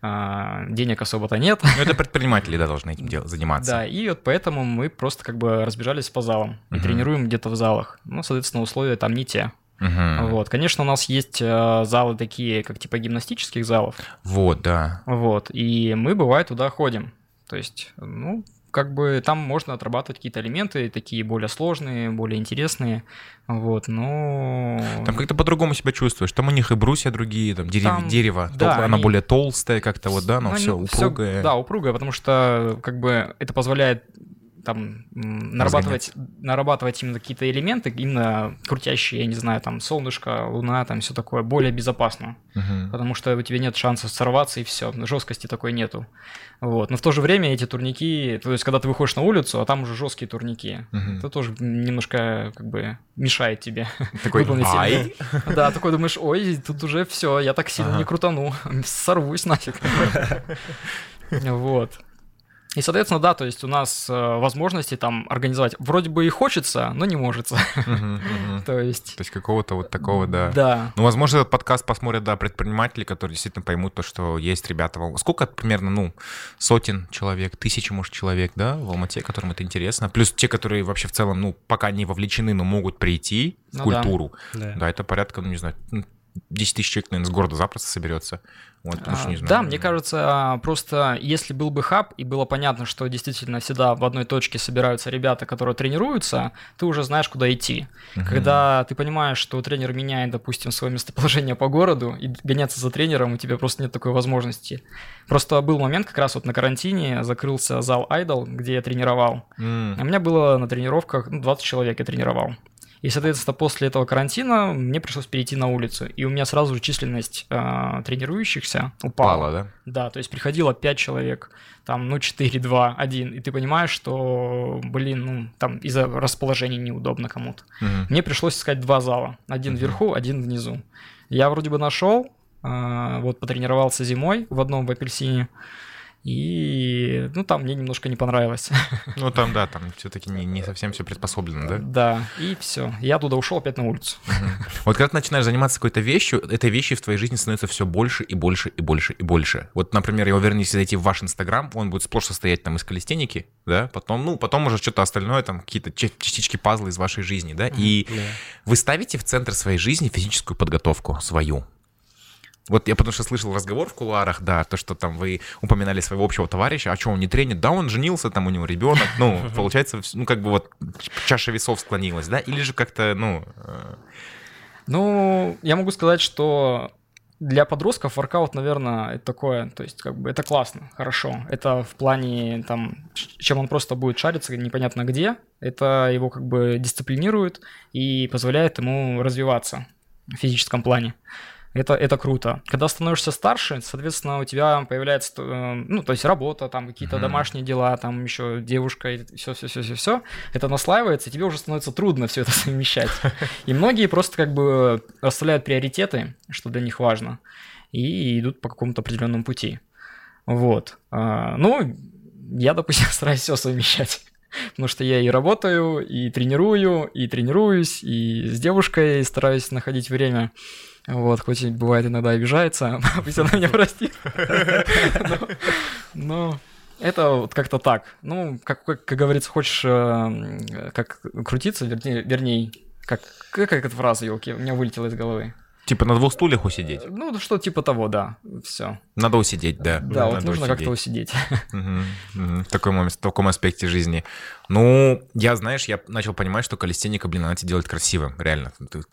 а, денег особо-то нет. Ну, это предприниматели, да, должны этим дел- заниматься. Да, и вот поэтому мы просто как бы разбежались по залам и тренируем где-то в залах. Ну, соответственно, условия там не те. Мгм. Вот, конечно, у нас есть э, залы такие, как типа гимнастических залов, Вот, да. вот, и мы, бывает, туда ходим. То есть, ну, как бы там можно отрабатывать какие-то элементы, такие более сложные, более интересные, вот, но... Там как-то по-другому себя чувствуешь. Там у них и брусья другие, там, дерев- Там, дерево, да, тол- оно они- более толстое как-то вот, да, но Ну, все упругое. да, упругое, потому что как бы это позволяет там нарабатывать, нарабатывать именно какие-то элементы, именно крутящие, я не знаю, там солнышко, луна, там все такое, более безопасно. Мгм. потому что у тебя нет шансов сорваться и все, жесткости такой нету. Вот. Но в то же время эти турники, то есть когда ты выходишь на улицу, а там уже жесткие турники, Мгм. это тоже немножко как бы мешает тебе. *laughs* Такой, ай. Да, такой думаешь, ой, тут уже все, я так сильно Ага. не крутану, *laughs* сорвусь нафиг. *laughs* Вот. И, соответственно, да, то есть у нас э, возможности там организовать вроде бы и хочется, но не может. *laughs* То есть... То есть какого-то вот такого, да. Да. Ну, возможно, этот подкаст посмотрят, да, предприниматели, которые действительно поймут то, что есть ребята Сколько примерно, ну, сотен человек, тысячи, может, человек, да, в Алмате, которым это интересно. Плюс те, которые вообще в целом, ну, пока не вовлечены, но могут прийти в Ну да. культуру. Да. Это порядка, ну, не знаю, 10 тысяч человек, наверное, с города запросто соберется. Вот, потому что, А, не знаю. Да, мне кажется, а, просто если был бы хаб и было понятно, что действительно всегда в одной точке собираются ребята, которые тренируются, ты уже знаешь, куда идти. Мгм. Когда ты понимаешь, что тренер меняет, допустим, свое местоположение по городу, и гоняться за тренером у тебя просто нет такой возможности. Просто был момент, как раз вот на карантине закрылся зал Idol, где я тренировал. А у меня было на тренировках ну, 20 человек я тренировал. И, соответственно, после этого карантина мне пришлось перейти на улицу. И у меня сразу же численность а, тренирующихся упала. Пало, да? Да, то есть приходило 5 человек, там, ну, 4, 2, 1. И ты понимаешь, что, блин, ну, там из-за расположения неудобно кому-то. Мгм. Мне пришлось искать два зала. Один Мгм. вверху, один внизу. Я вроде бы нашел, а, вот потренировался зимой в одном в апельсине. И, ну, там мне немножко не понравилось. *laughs* Ну, там, да, там все-таки не, не совсем все приспособлено, да? Да, и все. Я оттуда ушел опять на улицу. Вот когда ты начинаешь заниматься какой-то вещью, этой вещи в твоей жизни становится все больше и больше и больше и больше. Вот, например, я уверен, если зайти в ваш Инстаграм, он будет сплошь состоять там из калистеники, да, потом, ну, потом уже что-то остальное, там какие-то ча- частички пазла из вашей жизни, да, и вы ставите в центр своей жизни физическую подготовку свою. Вот я потому что слышал разговор в кулуарах, да, то, что там вы упоминали своего общего товарища, а что, он не тренит? Да, он женился, там у него ребенок, ну, *laughs* получается, ну, как бы вот чаша весов склонилась, да, или же как-то, ну, э, Ну, я могу сказать, что для подростков воркаут, наверное, это такое, то есть как бы это классно, хорошо. Это в плане там, чем он просто будет шариться непонятно где, это его как бы дисциплинирует и позволяет ему развиваться в физическом плане. Это, это круто. Когда становишься старше, соответственно, у тебя появляется, э, ну, то есть работа, там какие-то Мгм. домашние дела, там еще девушка, и все, все, все, все, все. Это наслаивается, и тебе уже становится трудно все это *laughs* совмещать. И многие просто как бы расставляют приоритеты, что для них важно, и идут по какому-то определенному пути. Вот. А, Ну, я, допустим, *laughs* стараюсь все совмещать. Потому что я и работаю, и тренирую, и тренируюсь, и с девушкой стараюсь находить время. Вот, хоть и бывает иногда обижается, *laughs* пусть она меня простит. *laughs* Но- это вот как-то так. Ну, как, как, как говорится, хочешь э, как крутиться, вернее, вернее как, как эта фраза, елки, у меня вылетела из головы. Типа на двух стульях усидеть. Ну, что типа того, да, все. Надо усидеть, да. Да, вот Надо нужно как-то усидеть. усидеть. *laughs* Мгм, мгм. *laughs* В таком, в таком аспекте жизни. Ну, я, знаешь, я начал понимать, что калистеника, блин, она тебя делает красивым, реально.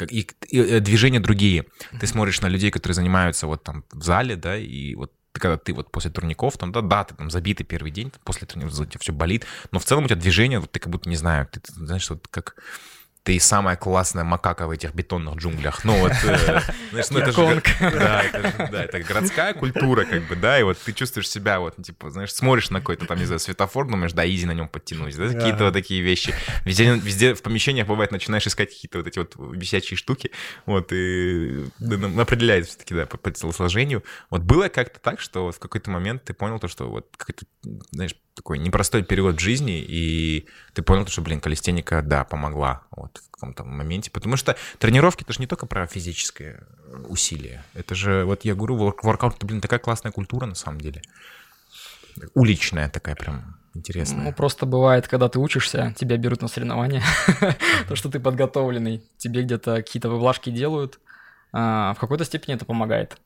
И, и, э, движения другие. Ты смотришь на людей, которые занимаются вот там в зале, да, и вот когда ты вот после турников, там, да, да, ты там забитый первый день, после турников у тебя все болит, но в целом у тебя движение, вот ты как будто, не знаю, ты, ты знаешь, вот как ты самая классная макака в этих бетонных джунглях. Ну вот, э, *laughs* знаешь, ну это же... Да, это, же- да, это городская культура, как бы, да, и вот ты чувствуешь себя, вот, типа, знаешь, смотришь на какой-то там, не знаю, светофор, думаешь, да, изи на нем подтянусь, да, какие-то вот такие вещи. Везде, везде в помещениях, бывает, начинаешь искать какие-то вот эти вот висячие штуки, вот, и да, определяет все-таки, да, по, по телосложению. Вот было как-то так, что вот в какой-то момент ты понял то, что вот какой-то, знаешь, такой непростой период в жизни, и ты понял, то, что, блин, калистеника, да, помогла. Вот. в каком-то моменте. Потому что тренировки это же не только про физическое усилие. Это же, вот я говорю, воркаут, это, блин, такая классная культура на самом деле. Уличная такая прям интересная. Ну, просто бывает, когда ты учишься, тебя берут на соревнования, *laughs* то, что ты подготовленный, тебе где-то какие-то выблажки делают, а, в какой-то степени это помогает.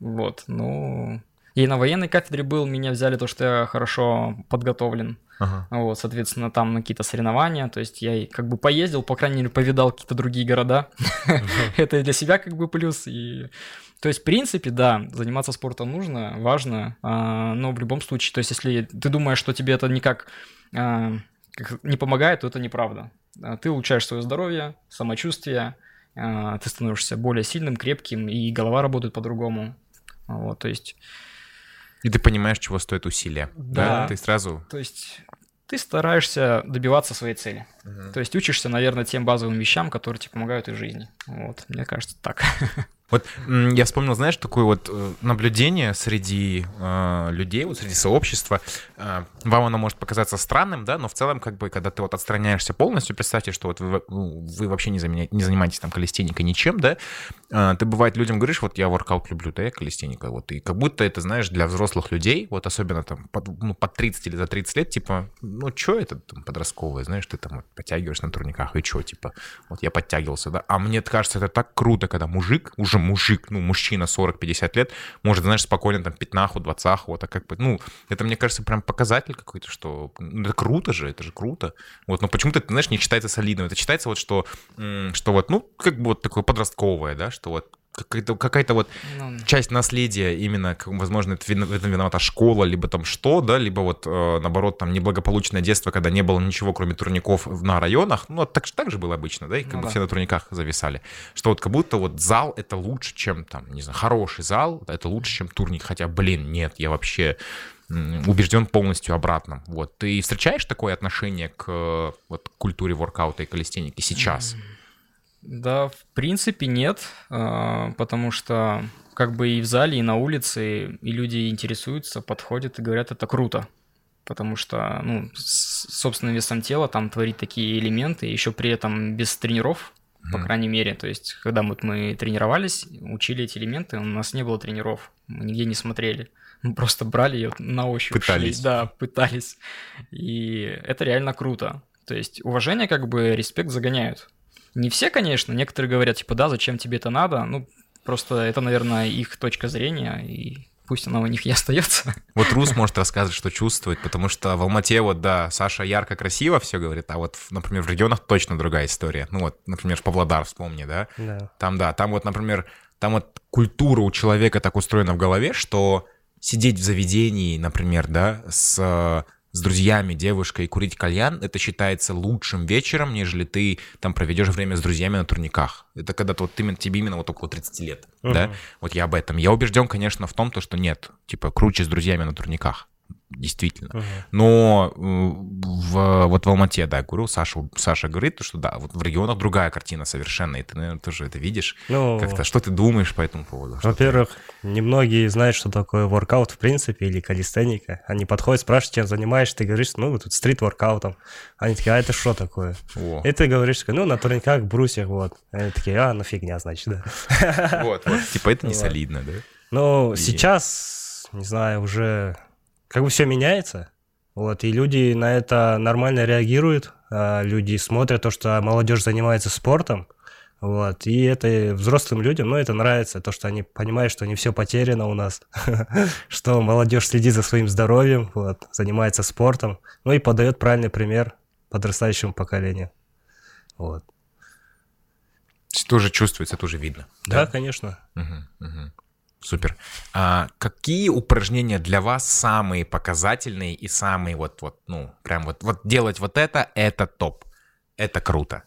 Вот, ну... И на военной кафедре был, меня взяли то, что я хорошо подготовлен. Ага. Вот, соответственно, там на какие-то соревнования. То есть я как бы поездил, по крайней мере, повидал какие-то другие города. *laughs* Это для себя как бы плюс. И... То есть, в принципе, да, заниматься спортом нужно, важно, а, но в любом случае, то есть, если ты думаешь, что тебе это никак а, не помогает, то это неправда. А, ты улучшаешь свое здоровье, самочувствие, ты становишься более сильным, крепким, и голова работает по-другому. Вот, то есть... И ты понимаешь, чего стоит усилия. Да. да? Ты сразу... То есть ты стараешься добиваться своей цели. Угу. То есть учишься, наверное, тем базовым вещам, которые тебе помогают в жизни. Вот, мне кажется, так. *laughs* Вот я вспомнил, знаешь, такое вот э, наблюдение среди э, людей, вот среди сообщества. Э, вам оно может показаться странным, да, но в целом, как бы, когда ты вот отстраняешься полностью, представьте, что вот вы, ну, вы вообще не, заменя... не занимаетесь там калистеникой ничем, да, э, ты бывает людям говоришь, вот я воркаут люблю, да, я калистеника, вот, и как будто это, знаешь, для взрослых людей, вот особенно там под, ну, под 30 или за 30 лет, типа, ну, что это там подростковое, знаешь, ты там вот, подтягиваешь на турниках, и что, типа, вот я подтягивался, да, а мне кажется, это так круто, когда мужик уже мужик, ну, мужчина 40-50 лет, может, знаешь, спокойно там пятнаху, двадцаху, вот, а как бы, ну, это, мне кажется, прям показатель какой-то, что ну, это круто же, это же круто. Вот, но почему-то, знаешь, не читается солидно. Это читается вот, что, что вот, ну, как бы вот такое подростковое, да, что вот какая-то, какая-то вот ну, часть наследия именно, возможно, это, в этом виновата школа, либо там что, да, либо вот э, наоборот там неблагополучное детство, когда не было ничего, кроме турников на районах, ну, так, так же было обычно, да, и как ну, бы да. все на турниках зависали, что вот как будто вот зал это лучше, чем там, не знаю, хороший зал, это лучше, чем турник, хотя, блин, нет, я вообще убежден полностью обратно. Вот. Ты встречаешь такое отношение к вот, культуре воркаута и калистеники сейчас? Mm-hmm. Да, в принципе нет, а, потому что как бы и в зале, и на улице, и люди интересуются, подходят и говорят, это круто. Потому что, ну, с собственным весом тела там творить такие элементы, еще при этом без тренеров, mm-hmm. по крайней мере. То есть, когда вот мы тренировались, учили эти элементы, у нас не было тренеров, мы нигде не смотрели. Мы просто брали ее на ощупь. Пытались. Шли, да, пытались. И это реально круто. То есть уважение, как бы, респект загоняют. Не все, конечно, некоторые говорят, типа, да, зачем тебе это надо? Ну, просто это, наверное, их точка зрения, и пусть она у них и *laughs* остается. Вот Рус может рассказывать, что чувствует, потому что в Алмате вот, да, Саша ярко, красиво все говорит, а вот, например, в регионах точно другая история. Ну вот, например, Павлодар вспомни, да? Да. Там, да, там вот, например, там вот культура у человека так устроена в голове, что сидеть в заведении, например, да, с с друзьями, девушкой курить кальян, это считается лучшим вечером, нежели ты там проведешь время с друзьями на турниках. Это когда вот именно, тебе именно вот около 30 лет, uh-huh. да? Вот я об этом. Я убежден, конечно, в том, то, что нет, типа, круче с друзьями на турниках действительно. Uh-huh. Но э, в, вот в Алмате, да, говорю, Саша, Саша говорит, что да, вот в регионах другая картина совершенно, и ты, наверное, тоже это видишь. Ну, как-то, что ты думаешь по этому поводу? Во-первых, немногие знают, что такое воркаут в принципе или калистеника. Они подходят, спрашивают, чем занимаешься, ты говоришь, ну, тут стрит-воркаутом. Они такие, а это что такое? О. И ты говоришь, ну, на турниках, брусьях, вот. Они такие, а, ну фигня, значит, да. Вот, вот, типа это не солидно, да? Ну, сейчас, не знаю, уже как бы все меняется. Вот, и люди на это нормально реагируют, а люди смотрят то, что молодежь занимается спортом, вот, и это взрослым людям, ну, это нравится, то, что они понимают, что не все потеряно у нас, *laughs* что молодежь следит за своим здоровьем, вот, занимается спортом, ну, и подает правильный пример подрастающему поколению, вот. Тоже чувствуется, тоже видно. Да, да? конечно. Угу, угу. Супер. А какие упражнения для вас самые показательные и самые вот, вот, ну, прям вот, вот делать вот это, это топ. Это круто.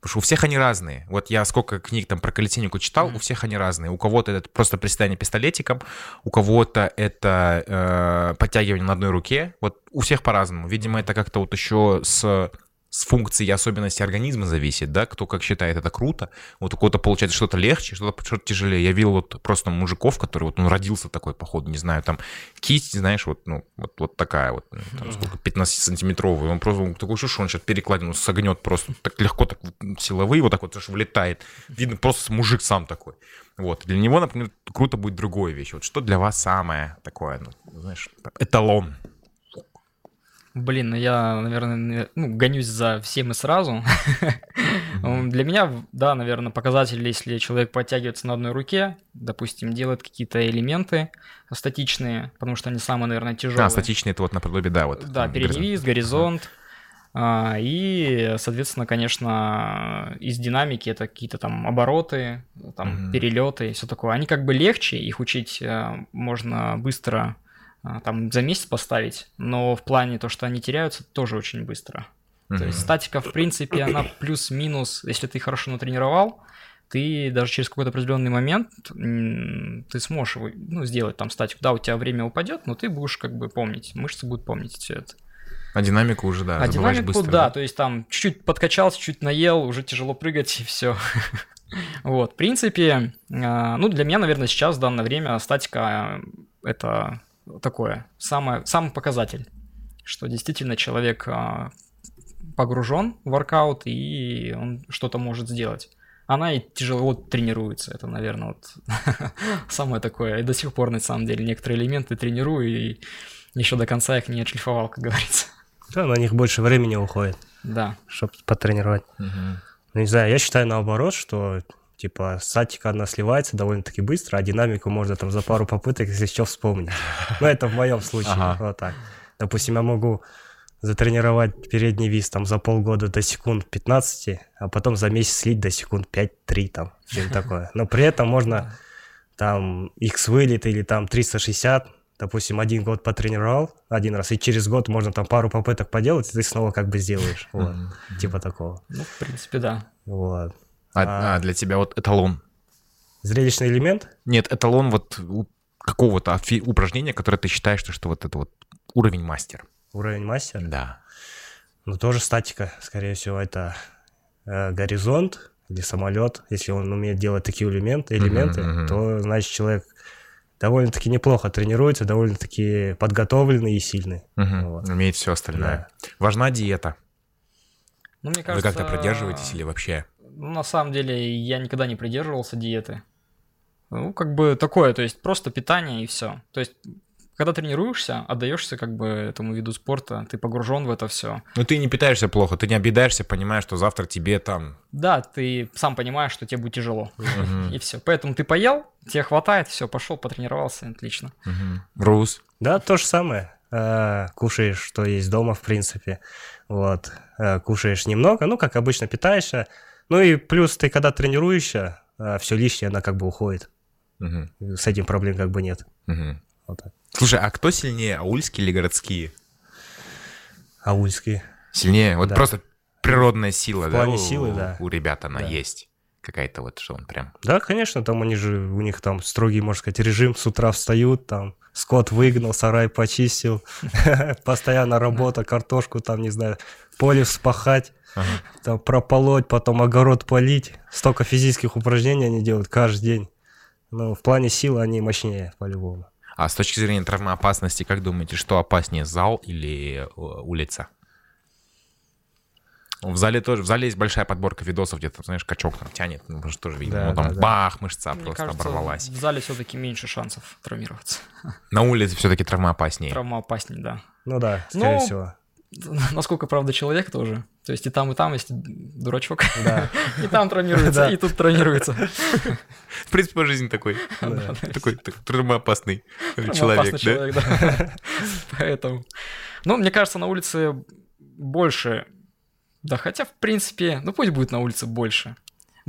Потому что у всех они разные. Вот я сколько книг там про калетинику читал, mm-hmm. у всех они разные. У кого-то это просто приседание пистолетиком, у кого-то это э, подтягивание на одной руке. Вот у всех по-разному. Видимо, это как-то вот еще с с функцией и особенностей организма зависит, да, кто как считает это круто. Вот у кого-то получается что-то легче, что-то что тяжелее. Я видел вот просто мужиков, который вот он родился такой, походу, не знаю, там кисть, знаешь, вот, ну, вот, вот такая вот, ну, там, сколько, 15-сантиметровый. Он просто он такой, что он сейчас перекладину согнет просто так легко, так силовые, вот так вот аж влетает. Видно, просто мужик сам такой. Вот. Для него, например, круто будет другое вещь. Вот что для вас самое такое, ну, знаешь, эталон? Блин, ну я, наверное, ну, гонюсь за всем и сразу. *laughs* Для меня, да, наверное, показатель, если человек подтягивается на одной руке, допустим, делает какие-то элементы статичные, потому что они самые, наверное, тяжелые. А, статичные это вот наподобие, да, вот. Да, передний виз, горизонт. А, и, соответственно, конечно, из динамики это какие-то там обороты, там перелеты и все такое. Они как бы легче, их учить э, можно быстро там за месяц поставить, но в плане то, что они теряются, тоже очень быстро. Mm-hmm. То есть статика, в принципе, она плюс-минус, если ты хорошо натренировал, ты даже через какой-то определенный момент ты сможешь ну, сделать там статику. Да, у тебя время упадет, но ты будешь как бы помнить, мышцы будут помнить все это. А динамику уже, да, А динамику, быстро, да, да, то есть там чуть-чуть подкачался, чуть наел, уже тяжело прыгать, и все. *laughs* вот, в принципе, а, ну, для меня, наверное, сейчас, в данное время, статика — это такое, самое, самый показатель, что действительно человек а, погружен в воркаут и он что-то может сделать. Она и тяжело тренируется, это, наверное, вот *laughs* самое такое. И до сих пор, на самом деле, некоторые элементы тренирую и еще до конца их не отшлифовал, как говорится. Да, на них больше времени уходит. Да. Чтобы потренировать. Угу. Не знаю, я считаю наоборот, что Типа статика одна сливается довольно-таки быстро, а динамику можно там за пару попыток, если что, вспомнить. Ну, это в моем случае, ага. вот так. Допустим, я могу затренировать передний вис там за полгода до секунд 15, а потом за месяц слить до секунд 5-3 там, что-нибудь такое. Но при этом можно там X вылет или там 360, допустим, один год потренировал один раз, и через год можно там пару попыток поделать, и ты снова как бы сделаешь. Вот, типа такого. Ну, в принципе, да. Вот. А, а, а для тебя вот эталон? Зрелищный элемент? Нет, эталон вот какого-то упражнения, которое ты считаешь, что, что вот это вот уровень мастер. Уровень мастер? Да. Ну, тоже статика, скорее всего, это э, горизонт или самолет. Если он умеет делать такие элементы, элементы uh-huh, uh-huh. то, значит, человек довольно-таки неплохо тренируется, довольно-таки подготовленный и сильный. Uh-huh. Вот. Умеет все остальное. Да. Важна диета. Ну, мне кажется... Вы как-то придерживаетесь или вообще? Ну, на самом деле, я никогда не придерживался диеты. Ну, как бы такое, то есть просто питание и все. То есть когда тренируешься, отдаешься как бы этому виду спорта, ты погружен в это все. Ну ты не питаешься плохо, ты не объедаешься, понимаешь, что завтра тебе там... Да, ты сам понимаешь, что тебе будет тяжело. И все. Поэтому ты поел, тебе хватает, все, пошел, потренировался, отлично. Рус? Да, то же самое. Э, кушаешь, что есть дома, в принципе. Вот. Э, кушаешь немного, ну, как обычно, питаешься. Ну и плюс ты, когда тренируешься, э, все лишнее, она как бы уходит. Угу. С этим проблем как бы нет. Угу. Вот так. Слушай, а кто сильнее, аульские или городские? Аульские. Сильнее? Вот да. просто природная сила, В да? плане силы, да. У ребят она да. есть. Какая-то вот, что он прям... Да, конечно, там они же, у них там строгий, можно сказать, режим, с утра встают, там, скот выгнал, сарай почистил, *laughs* постоянно работа, картошку там, не знаю, поле вспахать, там прополоть, потом огород полить. Столько физических упражнений они делают каждый день. Ну, в плане силы они мощнее, по-любому. А с точки зрения травмоопасности, как думаете, что опаснее, зал или э, улица? В зале тоже, в зале есть большая подборка видосов, где там, знаешь, качок там тянет, ну, может, тоже видно. Да, ну, там да, бах, да. мышца Мне просто кажется, оборвалась. В зале все-таки меньше шансов травмироваться. На улице все-таки травмоопаснее. Травмоопаснее, да. Ну да, скорее ну, всего. *laughs* насколько, правда, человек тоже. То есть и там, и там есть дурачок. Да. *laughs* И там травмируется, и тут травмируется. *laughs* В принципе, по жизни такой. Такой травмоопасный человек, да? Поэтому. Ну, мне кажется, на улице больше. Да, хотя, в принципе, ну пусть будет на улице больше.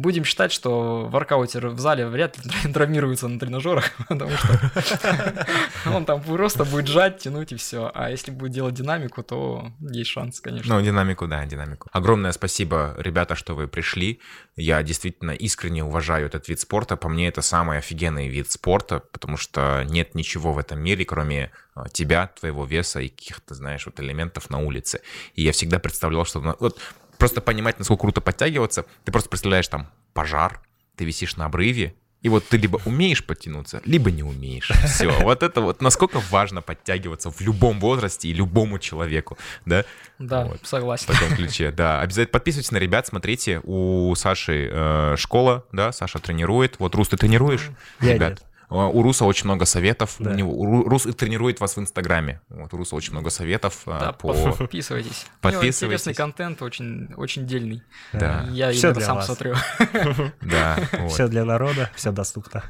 Будем считать, что воркаутер в зале вряд ли *laughs* травмируется на тренажерах, *laughs* потому что *laughs* он там просто будет жать, тянуть и все. А если будет делать динамику, то есть шанс, конечно. Ну, динамику, да, динамику. Огромное спасибо, ребята, что вы пришли. Я действительно искренне уважаю этот вид спорта. По мне, это самый офигенный вид спорта, потому что нет ничего в этом мире, кроме а, тебя, твоего веса и каких-то, знаешь, вот элементов на улице. И я всегда представлял, что... Вот просто понимать, насколько круто подтягиваться, ты просто представляешь там пожар, ты висишь на обрыве, и вот ты либо умеешь подтянуться, либо не умеешь. *laughs* Все. Вот это вот насколько важно подтягиваться в любом возрасте и любому человеку, да? Да, вот. согласен. В таком ключе, да. Обязательно подписывайтесь на ребят, смотрите, у Саши э, школа, да, Саша тренирует. Вот, Рус, ты тренируешь? Я ребят? нет. А, У Руса очень много советов. Да. У него, Рус тренирует вас в Инстаграме. Вот, у Руса очень много советов а, Да, по... подписывайтесь. *laughs* У него Подписывайтесь. Интересный контент, очень, очень дельный. Да, Я иногда для сам вас. смотрю. *laughs* да. *laughs* вот. Все для народа, все доступно.